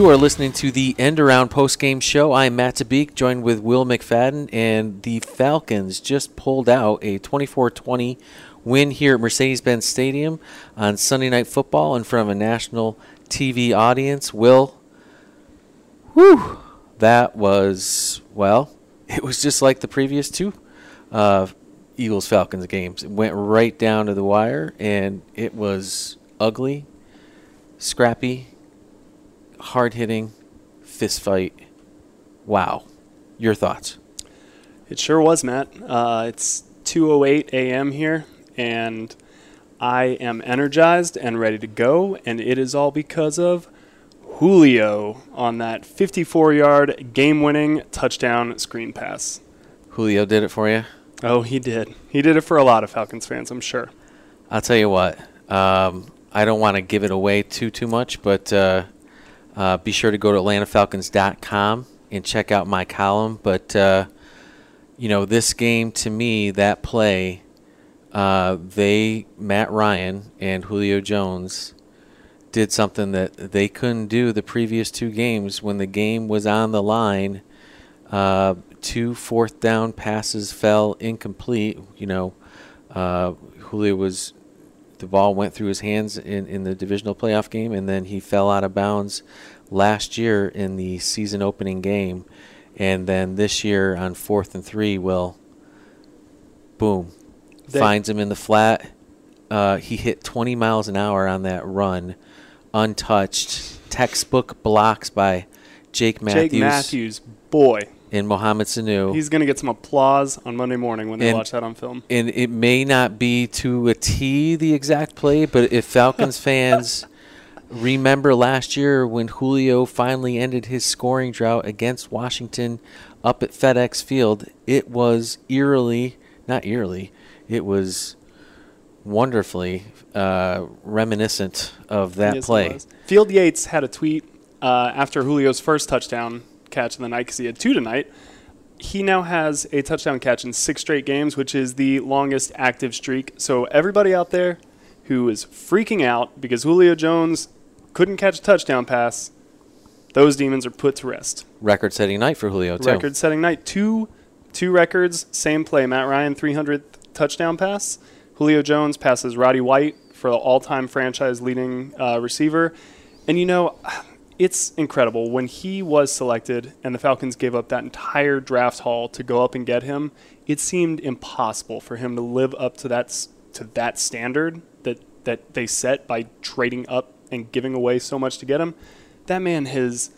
You are listening to the End Around Post Game Show. I'm Matt Tabeek, joined with Will McFadden, and the Falcons just pulled out a 24 20 win here at Mercedes Benz Stadium on Sunday Night Football in front of a national TV audience. Will, whew, that was, well, it was just like the previous two uh, Eagles Falcons games. It went right down to the wire, and it was ugly, scrappy, hard hitting, fist fight. Wow. Your thoughts? It sure was, Matt. Uh, it's 2:08 a.m. here, and I am energized and ready to go. And it is all because of Julio on that 54-yard game-winning touchdown screen pass. Julio did it for you. Oh, he did. He did it for a lot of Falcons fans, I'm sure. I'll tell you what. Um, I don't want to give it away too too much, but uh, uh, be sure to go to AtlantaFalcons.com and check out my column. But uh, you know, this game to me, that play, uh, they Matt Ryan and Julio Jones did something that they couldn't do the previous two games when the game was on the line. Uh, two fourth down passes fell incomplete. You know, uh, Julio was the ball went through his hands in, in the divisional playoff game, and then he fell out of bounds last year in the season opening game. And then this year on fourth and three, will boom, They- finds him in the flat. Uh, he hit 20 miles an hour on that run, untouched. Textbook blocks by Jake Matthews, Jake Matthews, boy, and Mohamed Sanu. he's going to get some applause on Monday morning when they And- watch that on film. and it may not be to a T the exact play, but if Falcons fans remember last year when Julio finally ended his scoring drought against Washington up at FedEx Field, it was eerily, not eerily, it was wonderfully uh, reminiscent of that Yes, play. Field Yates had a tweet uh, after Julio's first touchdown catch of the night because he had two tonight. He now has a touchdown catch in six straight games, which is the longest active streak. So everybody out there who is freaking out because Julio Jones couldn't catch a touchdown pass, those demons are put to rest. Record-setting night for Julio too. Record-setting night, two two records, same play. Matt Ryan 300th touchdown pass. Julio Jones passes Roddy White for the all-time franchise-leading uh, receiver. And you know, it's incredible when he was selected and the Falcons gave up that entire draft haul to go up and get him. It seemed impossible for him to live up to that to that standard that that they set by trading up and giving away so much to get him. That man has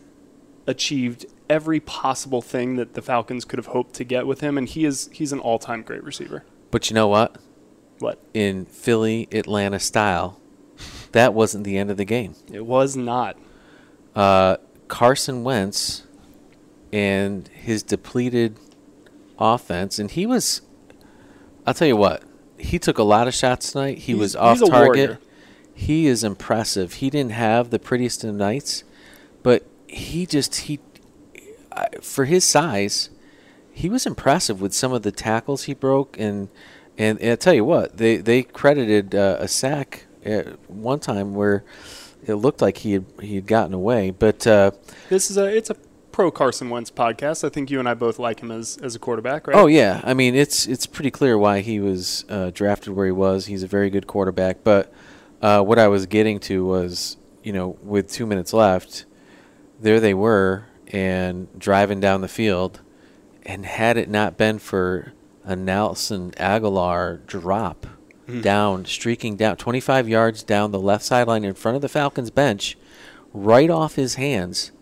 achieved every possible thing that the Falcons could have hoped to get with him, and he is he's an all-time great receiver. But you know what? What In Philly, Atlanta style, that wasn't the end of the game. it was not. Uh, Carson Wentz and his depleted offense, and he was. I'll tell you what, he took a lot of shots tonight. He He's- was off target. warrior. He is impressive. He didn't have the prettiest of nights, but he just he, for his size, he was impressive with some of the tackles he broke and. And, and I tell you what, they they credited uh, a sack at one time where it looked like he had he had gotten away, but uh, This is a it's a pro Carson Wentz podcast. I think you and I both like him as as a quarterback, right? oh yeah, I mean it's it's pretty clear why he was uh, drafted where he was. He's a very good quarterback. But uh, what I was getting to was, you know, with two minutes left, there they were and driving down the field, and had it not been for a Nelson Agholor drop Mm-hmm. down, streaking down 25 yards down the left sideline in front of the Falcons bench, right off his hands.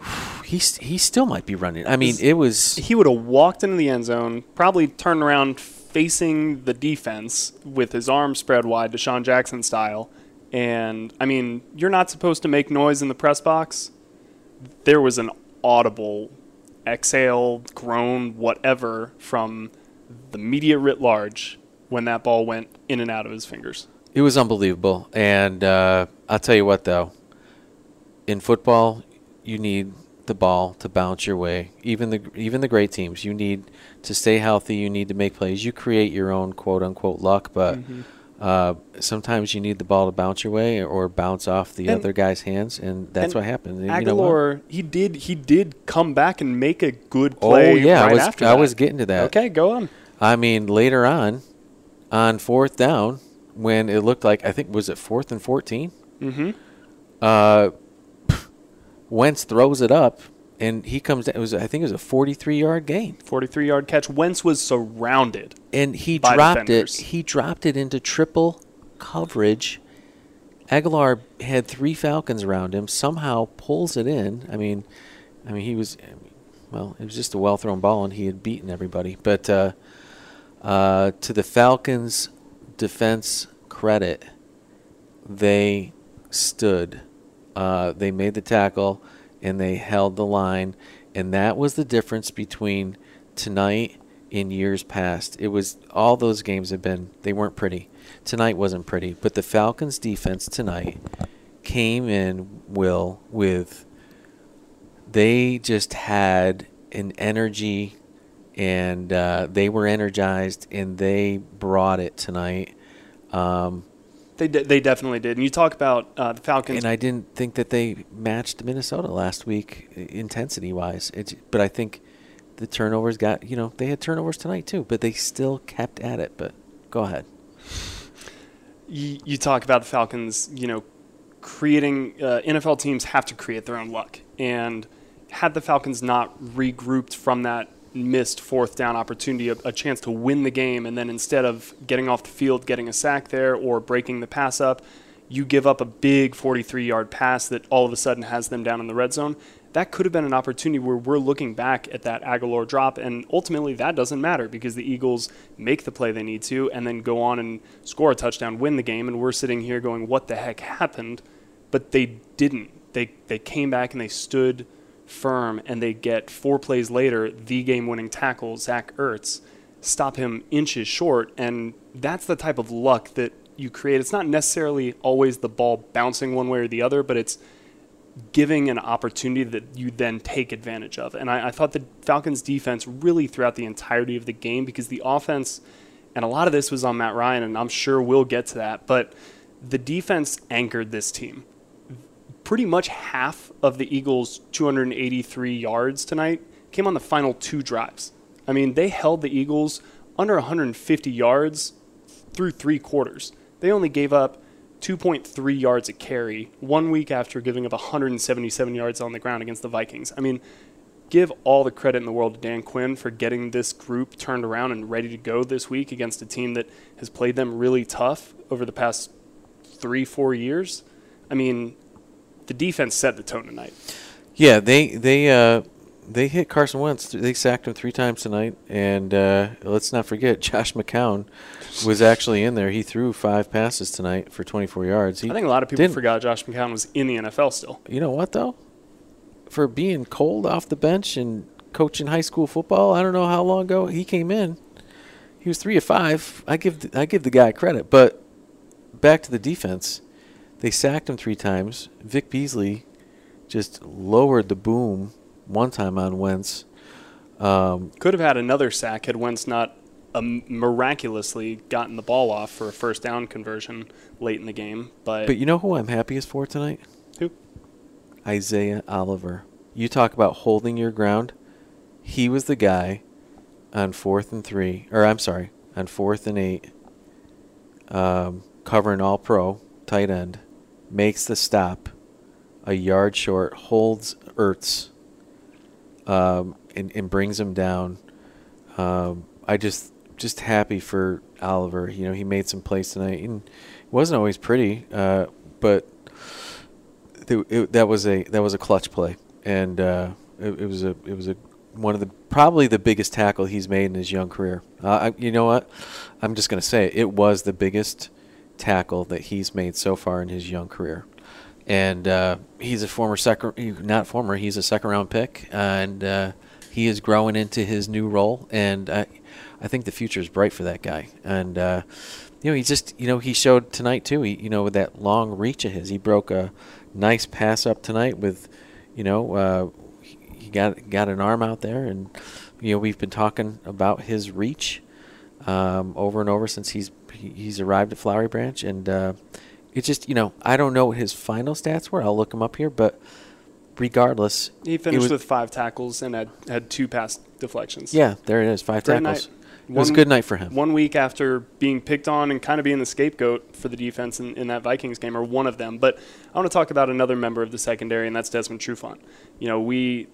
He, he still might be running. I mean, it was he would have walked into the end zone, probably turned around facing the defense with his arms spread wide, DeSean Jackson style. And I mean, you're not supposed to make noise in the press box. There was an audible exhale, groan, whatever from the media writ large when that ball went in and out of his fingers. It was unbelievable. And uh, I'll tell you what, though, in football, you need the ball to bounce your way. Even the even the great teams, you need to stay healthy. You need to make plays. You create your own quote unquote luck, but uh, sometimes you need the ball to bounce your way or bounce off the And- other guy's hands, and that's and what happened. And you know? He did he did come back and make a good play. Oh play. yeah, right I was I was getting to that. Okay, go on. I mean, later on, on fourth down, when it looked like I think was it fourth and fourteen. Mm-hmm. Uh, Wentz throws it up, and he comes. It was I think it was a forty-three yard gain, 43 yard catch. Wentz was surrounded. and he dropped defenders. it. He dropped it into triple coverage. Agholor had three Falcons around him. Somehow pulls it in. I mean, I mean he was, well, it was just a well thrown ball, and he had beaten everybody. But uh, uh, to the Falcons' defense credit, they stood. Uh, they made the tackle and they held the line, and that was the difference between tonight and years past. It was all those games have been they weren't pretty. Tonight wasn't pretty, but the Falcons' defense tonight came in will with they just had an energy and uh, they were energized and they brought it tonight. Um, They de- they definitely did. And you talk about uh, the Falcons. and I didn't think that they matched Minnesota last week intensity wise. It's, but I think the turnovers got you know they had turnovers tonight too, but they still kept at it. But go ahead. you, you talk about the Falcons, you know, creating uh, NFL teams have to create their own luck. And had the Falcons not regrouped from that missed fourth down opportunity, a, a chance to win the game, and then instead of getting off the field, getting a sack there or breaking the pass up, you give up a big 43 yard pass that all of a sudden has them down in the red zone. That could have been an opportunity where we're looking back at that Agholor drop, and ultimately that doesn't matter because the Eagles make the play they need to and then go on and score a touchdown, win the game, and we're sitting here going, "What the heck happened?" But they didn't. They they came back and they stood firm, and they get four plays later the game-winning tackle, Zach Ertz, stop him inches short, and that's the type of luck that you create. It's not necessarily always the ball bouncing one way or the other, but it's giving an opportunity that you then take advantage of. And I, I thought the Falcons defense really throughout the entirety of the game because the offense, and a lot of this was on Matt Ryan, and I'm sure we'll get to that, but the defense anchored this team. Pretty much half of the Eagles' 283 yards tonight came on the final two drives. I mean, they held the Eagles under 150 yards through three quarters. They only gave up 2.3 yards a carry one week after giving up 177 yards on the ground against the Vikings. I mean, give all the credit in the world to Dan Quinn for getting this group turned around and ready to go this week against a team that has played them really tough over the past three, four years. I mean, the defense set the tone tonight. Yeah, they they uh, they hit Carson Wentz. They sacked him three times tonight, and uh, let's not forget Josh McCown was actually in there. He threw five passes tonight for 24 yards. He, I think a lot of people forgot Josh McCown was in the NFL still. You know what though? For being cold off the bench and coaching high school football, I don't know how long ago he came in. He was three of five. I give the, I give the guy credit, but back to the defense, they sacked him three times. Vic Beasley just lowered the boom one time on Wentz. Um, Could have had another sack had Wentz not um, miraculously gotten the ball off for a first down conversion late in the game. But, but you know who I'm happiest for tonight? who? Isaiah Oliver. You talk about holding your ground. He was the guy on fourth and three, or I'm sorry, on fourth and eight, um, covering all pro, tight end, makes the stop, a yard short, holds Ertz, um, and, and brings him down. Um, I just just happy for Oliver. You know, he made some plays tonight, and it wasn't always pretty, uh, but it, it, that was a that was a clutch play, and uh, it, it was a it was a one of the probably the biggest tackle he's made in his young career. Uh, I, you know what? I'm just to say it, it was the biggest tackle that he's made so far in his young career, and uh, he's a former second not former he's a second round pick, and uh, he is growing into his new role, and I I think the future is bright for that guy, and. Uh, you know, he just, you know, he showed tonight too. He, you know, with that long reach of his, he broke a nice pass up tonight with, you know, uh, he got got an arm out there, and you know, we've been talking about his reach um, over and over since he's he, he's arrived at Flowery Branch, and uh, it just you know I don't know what his final stats were. I'll look him up here, but regardless, He finished was- with five tackles and had, had two pass deflections. yeah, there it is, five Great tackles. night. It was a good night for him. One week after being picked on and kind of being the scapegoat for the defense in, in that Vikings game, or one of them. But I want to talk about another member of the secondary, and that's Desmond Trufant. You know, we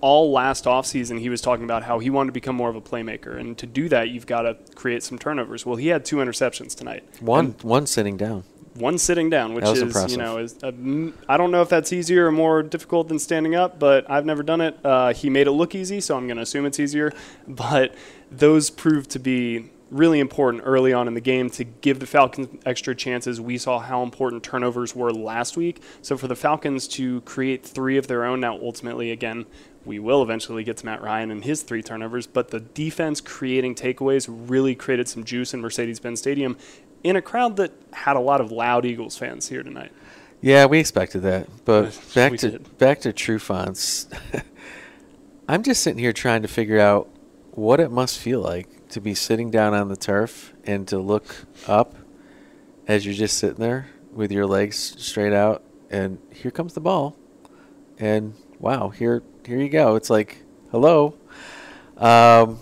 all last offseason he was talking about how he wanted to become more of a playmaker, and to do that, you've got to create some turnovers. Well, he had two interceptions tonight. One one sitting down. One sitting down, which is impressive. you know is uh, mm, I don't know if that's easier or more difficult than standing up, but I've never done it. Uh, he made it look easy, so I'm going to assume it's easier. But those proved to be really important early on in the game to give the Falcons extra chances. We saw how important turnovers were last week, so for the Falcons to create three of their own now, ultimately again. We will eventually get to Matt Ryan and his three turnovers, but the defense creating takeaways really created some juice in Mercedes Benz Stadium in a crowd that had a lot of loud Eagles fans here tonight. Yeah, we expected that. But back to did. back to Trufant's. I'm just sitting here trying to figure out what it must feel like to be sitting down on the turf and to look up as you're just sitting there with your legs straight out and here comes the ball and wow here here you go it's like hello um,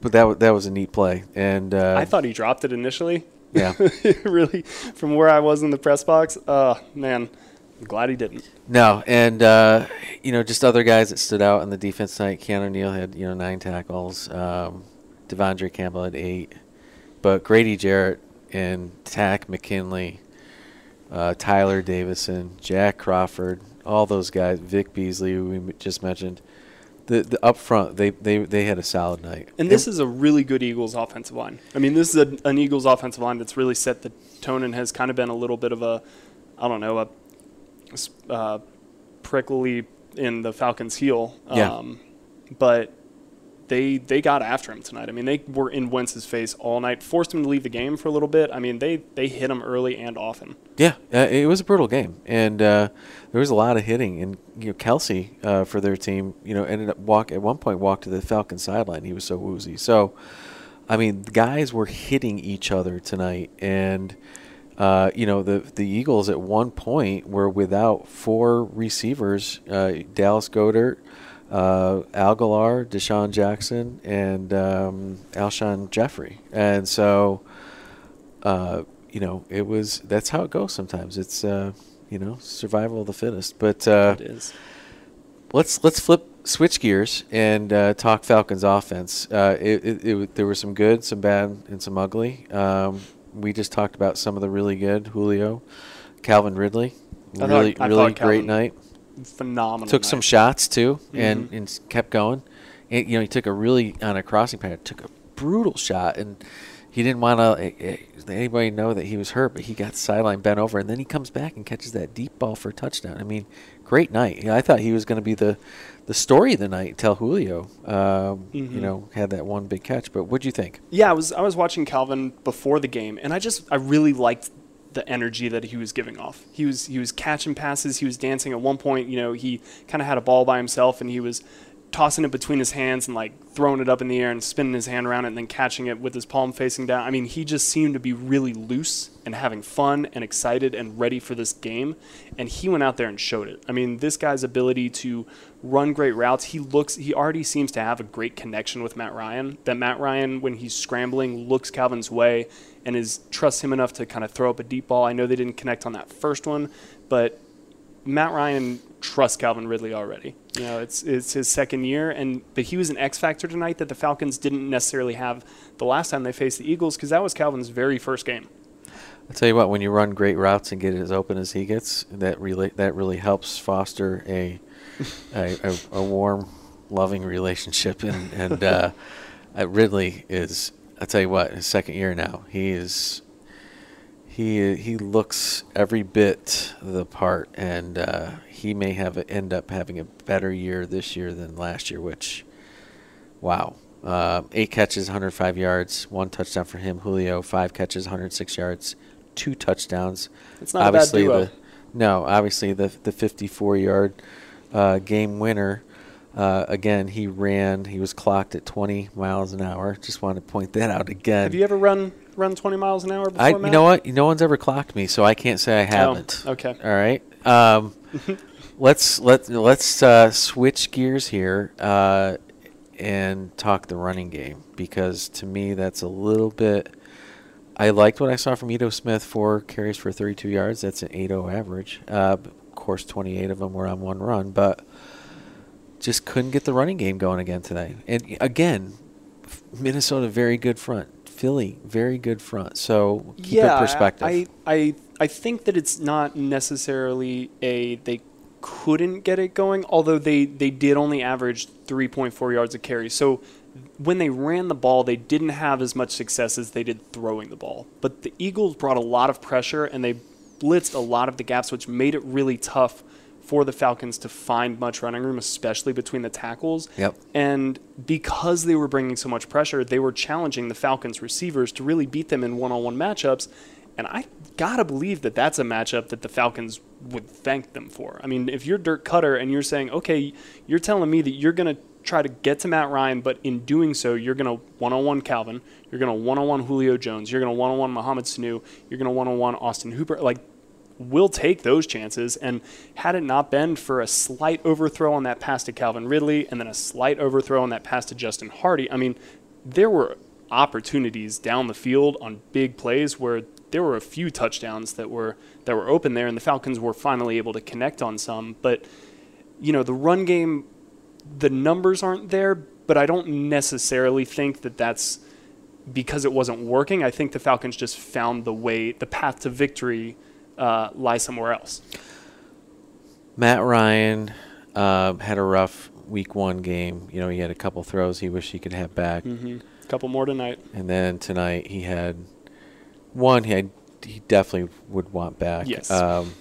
but that that was a neat play and uh, I thought he dropped it initially. Yeah really, from where I was in the press box, uh, man, I'm glad he didn't. No, and uh, you know, just other guys that stood out on the defense tonight. Keanu O'Neal had you know nine tackles. Um, Devondre Campbell had eight, but Grady Jarrett and Takk McKinley, uh, Tyler Davison, Jack Crawford, all those guys, Vic Beasley, who we just mentioned. The, the up front, they, they, they had a solid night. And this is a really good Eagles offensive line. I mean, this is a, an Eagles offensive line that's really set the tone and has kind of been a little bit of a, I don't know, a uh, prickly in the Falcons' heel. Yeah. Um, but they they got after him tonight. I mean, they were in Wentz's face all night, forced him to leave the game for a little bit. I mean, they they hit him early and often. Yeah, uh, it was a brutal game, and uh, there was a lot of hitting. And you know, Kelce uh, for their team, you know, ended up walk at one point walked to the Falcon sideline. He was so woozy. So, I mean, guys were hitting each other tonight, and uh, you know, the the Eagles at one point were without four receivers: uh, Dallas Goedert. Uh, Agholor, DeSean Jackson, and um, Alshon Jeffery, and so uh, you know, it was that's how it goes sometimes. It's uh, you know, survival of the fittest. But uh, it is. let's let's flip switch gears and uh, talk Falcons offense. Uh, it, it, it, there were some good, some bad, and some ugly. Um, we just talked about some of the really good. Julio, Calvin Ridley, I really I really great Calvin night. Phenomenal. Took some shots too, and Mhm. and s- kept going. And, you know, he took a really on a crossing pad. Took a brutal shot, and he didn't want to anybody know that he was hurt. But he got sideline bent over, and then he comes back and catches that deep ball for a touchdown. I mean, great night. I thought he was going to be the the story of the night until Julio, um, you Mhm. know, had that one big catch. But what'd you think? Yeah, I was I was watching Calvin before the game, and I just I really liked the energy that he was giving off. He was he was catching passes, he was dancing. At one point, you know, he kind of had a ball by himself, and he was tossing it between his hands and like throwing it up in the air and spinning his hand around it and then catching it with his palm facing down. I mean, he just seemed to be really loose and having fun and excited and ready for this game. And he went out there and showed it. I mean, this guy's ability to run great routes, he looks he already seems to have a great connection with Matt Ryan. That Matt Ryan when he's scrambling looks Calvin's way and is trusts him enough to kind of throw up a deep ball. I know they didn't connect on that first one, but Matt Ryan trusts Calvin Ridley already. You know, it's it's his second year, and but he was an X factor tonight that the Falcons didn't necessarily have the last time they faced the Eagles because that was Calvin's very first game. I'll tell you what, when you run great routes and get as open as he gets, that really that really helps foster a a, a, a warm, loving relationship. And and uh, Ridley is, I'll tell you what, his second year now, he is. He he looks every bit the part, and uh, he may have end up having a better year this year than last year. Which, wow, uh, eight catches, 105 yards, one touchdown for him. Julio, five catches, 106 yards, two touchdowns. It's not a bad duo. the no, obviously the the 54 yard uh, game winner. Uh, again, he ran. He was clocked at 20 miles an hour. Just wanted to point that out again. Have you ever run run 20 miles an hour before I, you know what? No one's ever clocked me, so I can't say I haven't. Oh, okay. All right. Um, let's let let's uh, switch gears here uh, and talk the running game because to me that's a little bit. I liked what I saw from Ito Smith. Four carries for 32 yards. That's an 8.0 average. Uh, of course, 28 of them were on one run, but just couldn't get the running game going again today. And again, Minnesota very good front. Philly very good front. So keep yeah, it perspective. I, I I think that it's not necessarily a they couldn't get it going, although they, they did only average 3.4 yards a carry. So when they ran the ball, they didn't have as much success as they did throwing the ball. But the Eagles brought a lot of pressure and they blitzed a lot of the gaps, which made it really tough for the Falcons to find much running room, especially between the tackles. Yep. And because they were bringing so much pressure, they were challenging the Falcons receivers to really beat them in one-on-one matchups. And I gotta believe that that's a matchup that the Falcons would thank them for. I mean, if you're Dirk Koetter and you're saying, okay, you're telling me that you're gonna try to get to Matt Ryan, but in doing so, you're gonna one-on-one Calvin, you're gonna one-on-one Julio Jones, you're gonna one-on-one Mohamed Sanu, you're gonna one-on-one Austin Hooper. Like, we'll take those chances. And had it not been for a slight overthrow on that pass to Calvin Ridley and then a slight overthrow on that pass to Justin Hardy, I mean, there were opportunities down the field on big plays where there were a few touchdowns that were that were open there, and the Falcons were finally able to connect on some. But you know, the run game, the numbers aren't there, but I don't necessarily think that that's because it wasn't working. I think the Falcons just found the way, the path to victory uh, lie somewhere else. Matt Ryan uh, had a rough week one game. You know, he had a couple throws he wished he could have back. Mm-hmm. A couple more tonight. And then tonight he had one he had, he definitely would want back. Yes. Um,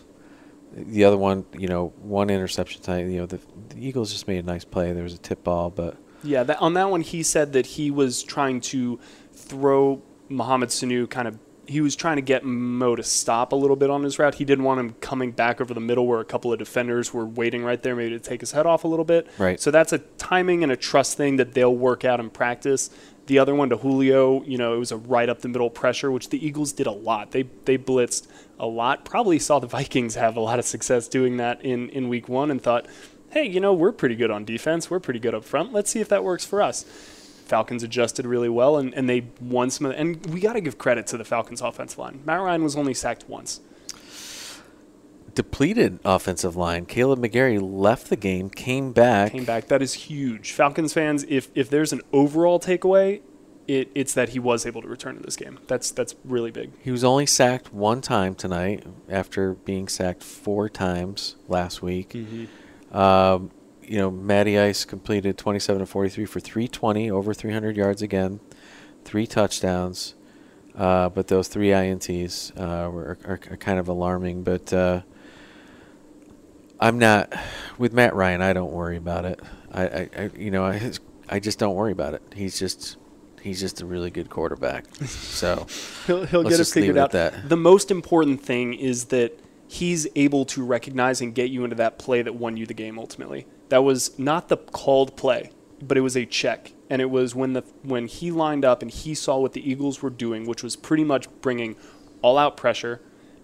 the other one, you know, one interception tonight. You know, the, the Eagles just made a nice play. There was a tip ball, but yeah, that, on that one he said that he was trying to throw Mohamed Sanu kind of he was trying to get Mo to stop a little bit on his route. He didn't want him coming back over the middle where a couple of defenders were waiting right there, maybe to take his head off a little bit. Right. So that's a timing and a trust thing that they'll work out in practice. The other one to Julio, you know, it was a right up the middle pressure, which the Eagles did a lot. They they blitzed a lot. Probably saw the Vikings have a lot of success doing that in, in week one and thought, hey, you know, we're pretty good on defense. We're pretty good up front. Let's see if that works for us. Falcons adjusted really well, and, and they won some. Of the, and we got to give credit to the Falcons' offensive line. Matt Ryan was only sacked once. Depleted offensive line. Kaleb McGary left the game, came back. Came back. That is huge. Falcons fans, if if there's an overall takeaway, it, it's that he was able to return to this game. That's that's really big. He was only sacked one time tonight after being sacked four times last week. Mm-hmm. Um, you know, Matty Ice completed 27 to 43 for 320, over 300 yards again, three touchdowns. Uh, but those three ints uh, were are, are, kind of alarming. But uh, I'm not with Matt Ryan. I don't worry about it. I, I, I you know, I, I just don't worry about it. He's just he's just a really good quarterback. So he'll he'll get it figured out. The most important thing is that he's able to recognize and get you into that play that won you the game ultimately. That was not the called play, but it was a check. And it was when the when he lined up and he saw what the Eagles were doing, which was pretty much bringing all out pressure,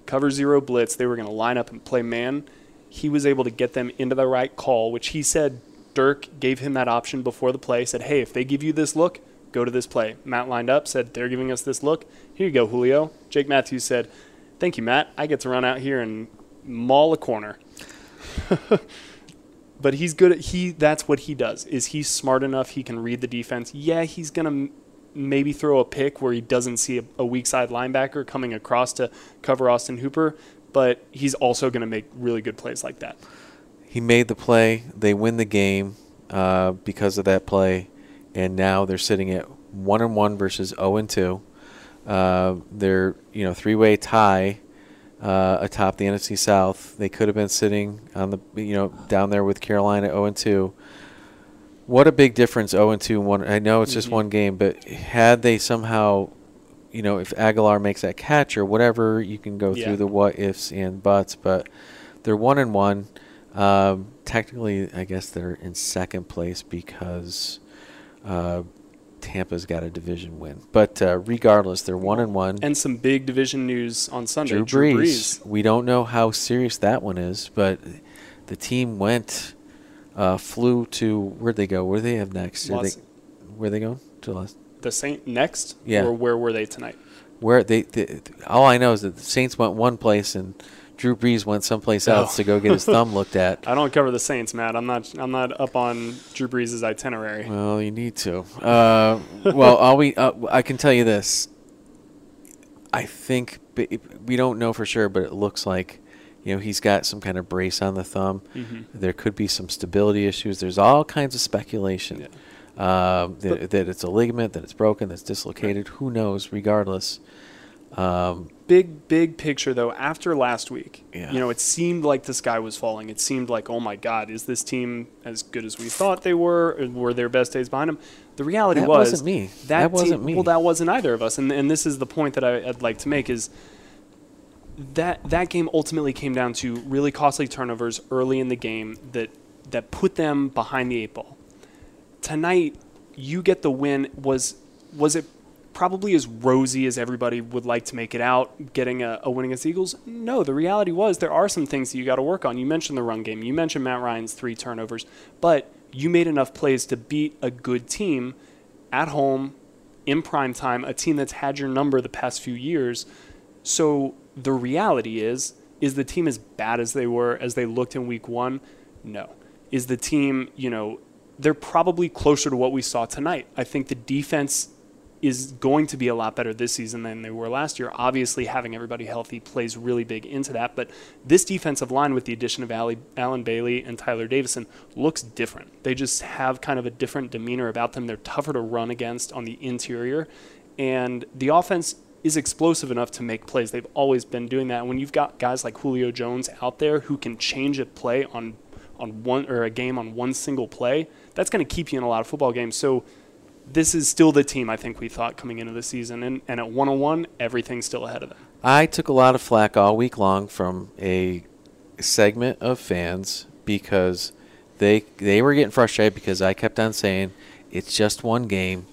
cover zero blitz. They were going to line up and play man. He was able to get them into the right call, which he said Dirk gave him that option before the play. Said, "Hey, if they give you this look, go to this play." Matt lined up, said, "They're giving us this look. Here you go, Julio." Jake Matthews said, "Thank you, Matt. I get to run out here and maul a corner." but he's good at he that's what he does. Is he's smart enough? He can read the defense. Yeah he's m- maybe throw a pick where he doesn't see a, a, weak side linebacker coming across to cover austin hooper but he's also to make really good plays like that. He made the play. They win the game uh, because of that play and now they're sitting at 1 and 1 versus 0 and 2 uh, they're you know three-way tie uh, atop the NFC South. They could have been sitting on the you know down there with Carolina 0 and 2. What a big difference 0 and 2 and one. I know it's just mm-hmm. one game, but had they somehow you know if Agholor makes that catch or whatever, you can go yeah. through the what ifs and buts, but they're 1 and 1. Um, technically, I guess they're in second place because uh, Tampa's got a division win. But uh, regardless, they're one and one. And some big division news on Sunday. Drew Drew Brees. Brees. We don't know how serious that one is, but the team went, uh, flew to where'd they go? Where do they have next? Are they, where they going to last? The Saint next? Yeah. Or where were they tonight? Where they, they? All I know is that the Saints went one place and Drew Brees went someplace Oh. else to go get his thumb looked at. I don't cover the Saints, Matt. I'm not. I'm not up on Drew Brees' itinerary. Well, you need to. Uh, well, all we uh, I can tell you this. I think we don't know for sure, but it looks like you know he's got some kind of brace on the thumb. Mhm. There could be some stability issues. There's all kinds of speculation um, that, that it's a ligament, that it's broken, that's dislocated. Who knows? Regardless, um, Big, big picture though. After last week, Yeah. you know, it seemed like the sky was falling. It seemed like, oh my God, is this team as good as we thought they were? Were their best days behind them? The reality That was wasn't me. That, That wasn't team- me. Well, that wasn't either of us. And and this is the point that I, I'd like to make is that that game ultimately came down to really costly turnovers early in the game that that put them behind the eight ball. Tonight, you get the win. Was was it probably as rosy as everybody would like to make it out, getting a, a win against Eagles? No, the reality was there are some things that you got to work on. You mentioned the run game. You mentioned Matt Ryan's three turnovers, but you made enough plays to beat a good team at home in prime time, a team that's had your number the past few years. So the reality is, is the team as bad as they were as they looked in week one? No. Is the team, you know, they're probably closer to what we saw tonight. I think the defense is going to be a lot better this season than they were last year. Obviously, having everybody healthy plays really big into that. But this defensive line, with the addition of Ali, Allen Bailey and Tyler Davison, looks different. They just have kind of a different demeanor about them. They're tougher to run against on the interior. And the offense is explosive enough to make plays. They've always been doing that. When you've got guys like Julio Jones out there who can change a play on on one or a game on one single play, that's going to keep you in a lot of football games. So this is still the team I think we thought coming into the season. And, and at 101, everything's still ahead of them. I took a lot of flack all week long from a segment of fans because they they were getting frustrated because I kept on saying it's just one game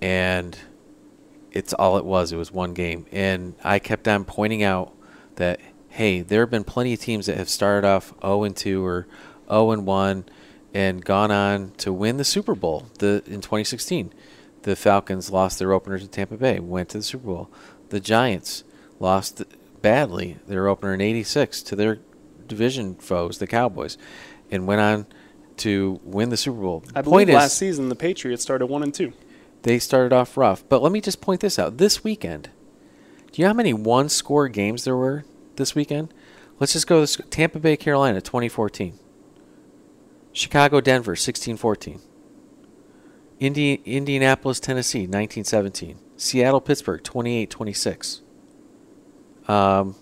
and it's all it was. It was one game. And I kept on pointing out that hey, there have been plenty of teams that have started off 0 and 2 or 0 and 1 and gone on to win the Super Bowl the in 2016. The Falcons lost their opener to Tampa Bay, went to the Super Bowl. The Giants lost badly their opener in 86 to their division foes, the Cowboys, and went on to win the Super Bowl. I Point believe is, last season the Patriots started 1 and 2. they started off rough. But let me just point this out. This weekend, do you know how many one score games there were this weekend? Let's just go to Tampa Bay, Carolina, 2014. Chicago, Denver, 1614. Indi- Indianapolis, Tennessee, 1917. Seattle, Pittsburgh, 28 26. Um,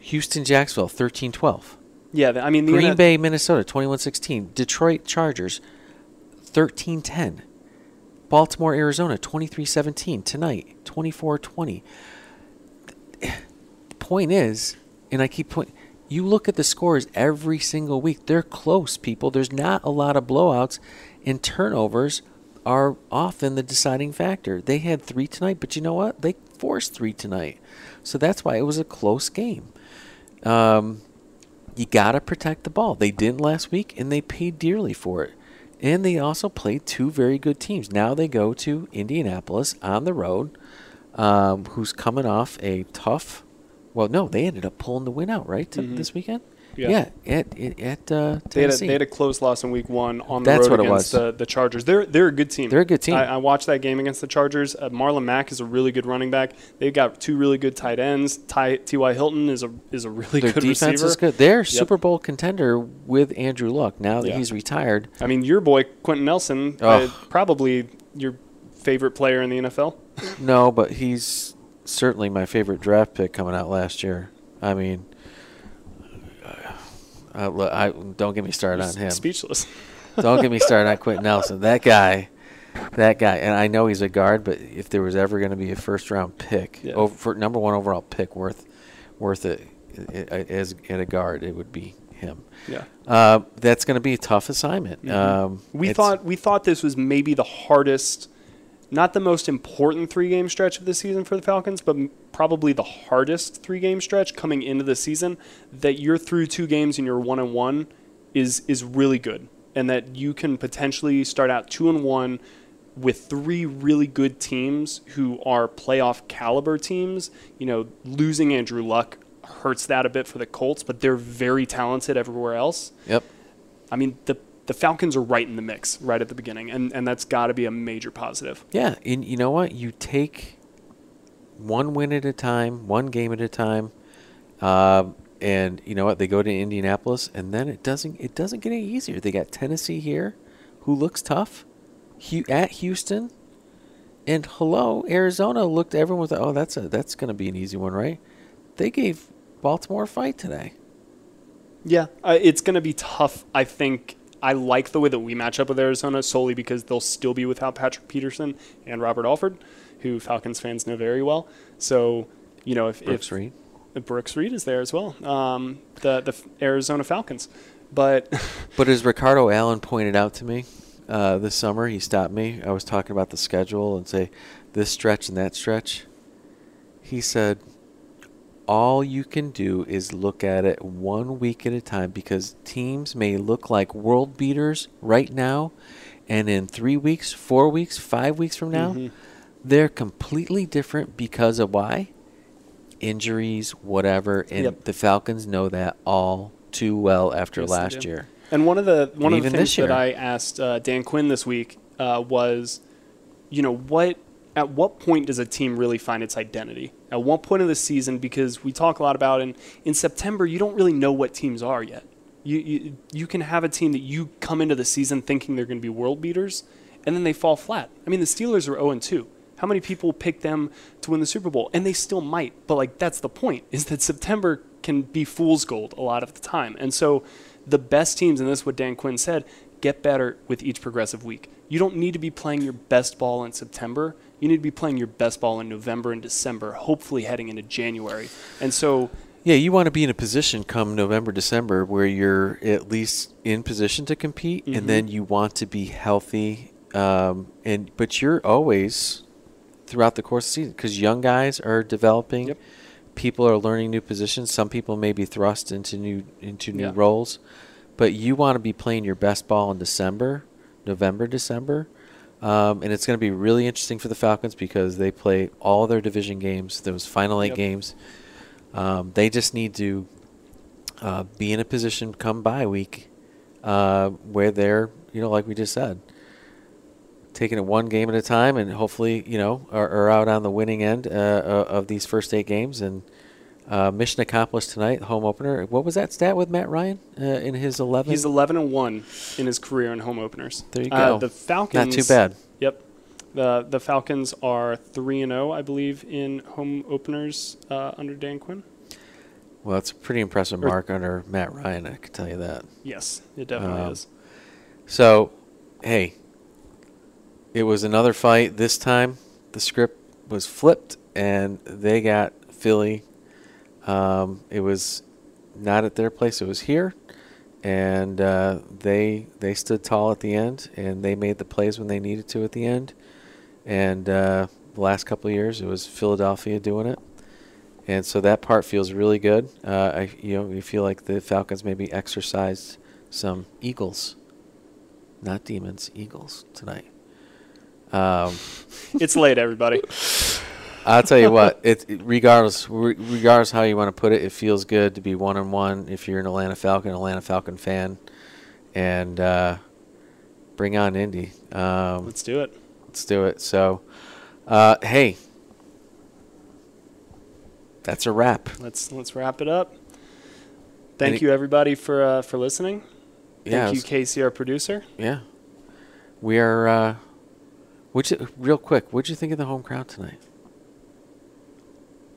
Houston, Jacksonville, 13 12. Yeah, I mean, the Green Bay, Minnesota, 21 16. Detroit Chargers, 13 10. Baltimore, Arizona, 23 17. Tonight, 24 20. The point is, and I keep pointing, you look at the scores every single week. They're close, people. There's not a lot of blowouts, and turnovers are often the deciding factor. They had three tonight, but you know what? They forced three tonight. So that's why it was a close game. Um, you got to protect the ball. They didn't last week, and they paid dearly for it. And they also played two very good teams. Now they go to Indianapolis on the road, um, who's coming off a tough. Well, no, they ended up pulling the win out right Mhm. this weekend. Yeah. at at, at uh, They had, a, they had a close loss in week one on the That's road what it against the, the Chargers. They're they're a good team. They're a good team. I, I watched that game against the Chargers. Uh, Marlon Mack is a really good running back. They've got two really good tight ends. Ty, T.Y. Hilton is a is a really Their good defense receiver. is good. They're Super Bowl contender with Andrew Luck. Now that Yeah. he's retired, I mean, your boy Quenton Nelson, Oh. uh, probably your favorite player in the NFL. no, but he's certainly my favorite draft pick coming out last year. I mean, I, I, don't get me started on him. Speechless. Don't get me started on Quenton Nelson. That guy, that guy, and I know he's a guard, but if there was ever going to be a first round pick, Yeah. over, for number one overall pick worth worth it, i- i- as at a guard, it would be him. Yeah. Uh, that's going to be a tough assignment. Um, Mm-hmm. We thought we thought this was maybe the hardest, not the most important three game stretch of the season for the Falcons, but probably the hardest three game stretch coming into the season. That you're through two games and you're one and one is is really good, and that you can potentially start out two and one with three really good teams who are playoff caliber teams. You know, losing Andrew Luck hurts that a bit for the Colts, but they're very talented everywhere else. Yep. I mean, the the Falcons are right in the mix right at the beginning, and, and that's got to be a major positive. Yeah, and you know what? You take one win at a time, one game at a time, um, and you know what? They go to Indianapolis, and then it doesn't it doesn't get any easier. They got Tennessee here, who looks tough, at Houston, and hello, Arizona looked. Everyone was oh that's a that's going to be an easy one, right? They gave Baltimore a fight today. Yeah, uh, it's going to be tough. I think I like the way that we match up with Arizona solely because they'll still be without Patrick Peterson and Robert Alford, who Falcons fans know very well. So, you know, if Brooks if Reed. Brooks Reed is there as well, um, the the Arizona Falcons, but But as Ricardo Allen pointed out to me uh, this summer, he stopped me. I was talking about the schedule and say this stretch and that stretch. He said, all you can do is look at it one week at a time because teams may look like world beaters right now, and in three weeks, four weeks, five weeks from now, Mhm. they're completely different because of why? Injuries, whatever. And Yep. the Falcons know that all too well after Yes, last year. And one of the one And of the things that. I asked uh, Dan Quinn this week uh, was, you know, what at what point does a team really find its identity? At what point of the season? Because we talk a lot about in in September, you don't really know what teams are yet. You you, you can have a team that you come into the season thinking they're going to be world beaters, and then they fall flat. I mean, the Steelers are zero and two. How many people pick them to win the Super Bowl? And they still might, but like that's the point is that September can be fool's gold a lot of the time. And so the best teams, and this is what Dan Quinn said, get better with each progressive week. You don't need to be playing your best ball in September. You need to be playing your best ball in November and December, hopefully heading into January. And so Yeah, you want to be in a position come November, December where you're at least in position to compete, Mhm. and then you want to be healthy. Um, and but you're always throughout the course of the season because young guys are developing. Yep. People are learning new positions. Some people may be thrust into new into new Yeah. roles, but you want to be playing your best ball in December, November, December. Um, and it's going to be really interesting for the Falcons because they play all their division games, those final eight Yep. games. Um, they just need to uh, be in a position come bye week uh, where they're, you know, like we just said, taking it one game at a time and hopefully, you know, are, are out on the winning end uh, of these first eight games. And uh, mission accomplished tonight, home opener. What was that stat with Matt Ryan uh, in his 11? he's 11 and 1 in his career in home openers. There you Uh, go. the Falcons. Not too bad. Yep. The the Falcons are 3 and 0, I believe, in home openers uh, under Dan Quinn. Well, it's a pretty impressive Or- mark under Matt Ryan, I can tell you that. Yes, it definitely Um, is. So, hey, it was another fight. This time, the script was flipped, and they got Philly. Um, it was not at their place; it was here, and uh, they they stood tall at the end, and they made the plays when they needed to at the end. And uh, the last couple of years, it was Philadelphia doing it, and so that part feels really good. Uh, I you know you feel like the Falcons maybe exercised some Eagles not demons, eagles tonight. Um, It's late, everybody. I'll tell you what. It, it- regardless, re- regardless how you want to put it, it feels good to be one and one. If you're an Atlanta Falcon, Atlanta Falcon fan, and uh, bring on Indy. Um, Let's do it. let's do it. So, uh, hey, that's a wrap. Let's let's wrap it up. Thank Any- you, everybody, for uh, for listening. Yeah, Thank it you, Casey, our producer. yeah. We are. Uh, what'd real quick, what'd you think of the home crowd tonight?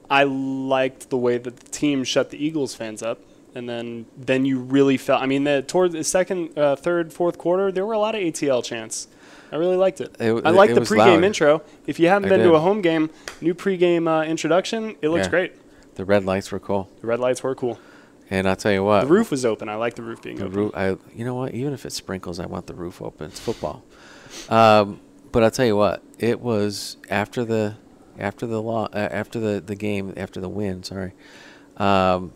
I liked the way that the team shut the Eagles fans up, and then then you really felt. I mean, the, toward the second, uh, third, fourth quarter, there were a lot of ATL chants. I really liked it. It- I liked it the pregame loud. intro. If you haven't I been did. to a home game, new pregame uh, introduction, it looks Yeah. great. The red lights were cool. The red lights were cool. And I'll tell you what, The roof was open. I like the roof being the open. roof. I, you know what? Even if it sprinkles, I want the roof open. It's football. Um, but I'll tell you what, it was after the after the law uh, after the the game after the win. Sorry, um,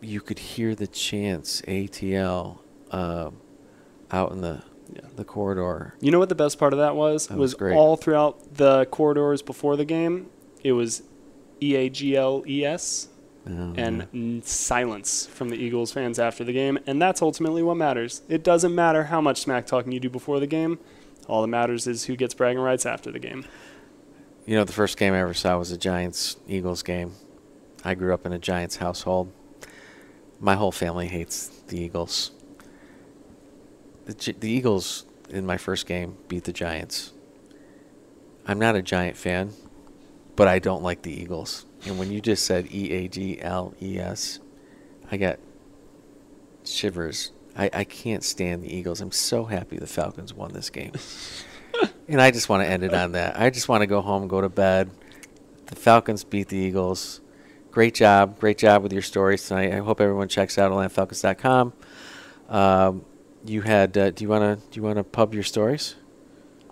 you could hear the chants ATL um, out in the Yeah. the corridor. You know what the best part of that was? That was great. all throughout the corridors before the game. It was E A G L E S Um, and silence from the Eagles fans after the game, and that's ultimately what matters. It doesn't matter how much smack talking you do before the game. All that matters is who gets bragging rights after the game. You know, the first game I ever saw was a Giants Eagles game. I grew up in a Giants household. My whole family hates the Eagles. The, Gi- the Eagles in my first game beat the Giants. I'm not a Giant fan, but I don't like the Eagles. And when you just said E A G L E S, I got shivers. I, I can't stand the Eagles. I'm so happy the Falcons won this game. and I just want to end it on that. I just want to go home, go to bed. The Falcons beat the Eagles. Great job. Great job with your stories tonight. I hope everyone checks out AtlantaFalcons.com. Um, you had. Uh, do you want to? Do you want to pub your stories?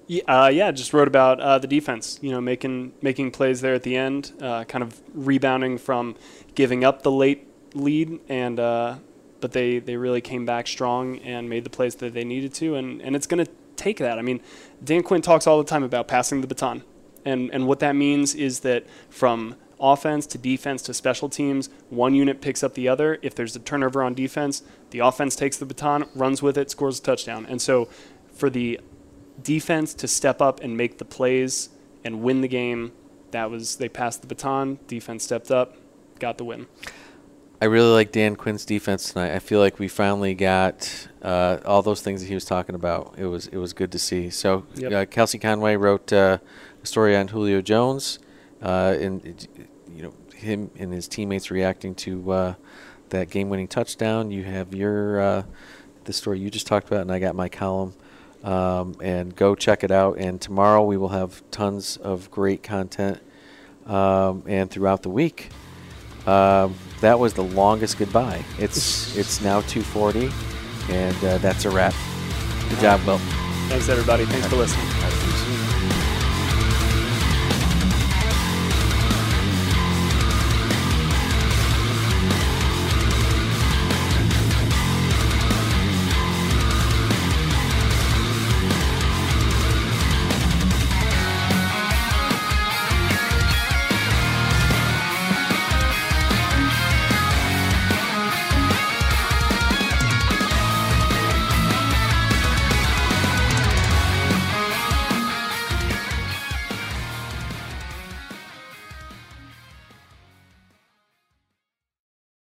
Yeah, uh, yeah, just wrote about uh, the defense. You know, making making plays there at the end, uh, kind of rebounding from giving up the late lead, and uh, but they they really came back strong and made the plays that they needed to, and and it's going to take that. I mean, Dan Quinn talks all the time about passing the baton, and and what that means is that from offense to defense to special teams, one unit picks up the other. If there's a turnover on defense, the offense takes the baton, runs with it, scores a touchdown, and so for the defense to step up and make the plays and win the game. That was they passed the baton. Defense stepped up, got the win. I really like Dan Quinn's defense tonight. I feel like we finally got uh, all those things that he was talking about. It was it was good to see. So Yep. uh, Kelsey Conway wrote uh, a story on Julio Jones, uh, and you know him and his teammates reacting to uh, that game-winning touchdown. You have your uh, the story you just talked about, and I got my column. Um, and go check it out. And tomorrow we will have tons of great content, um, and throughout the week. Um, that was the longest goodbye. It's it's now 2:40, and uh, that's a wrap. Good job, Will. Thanks everybody. Thanks for listening.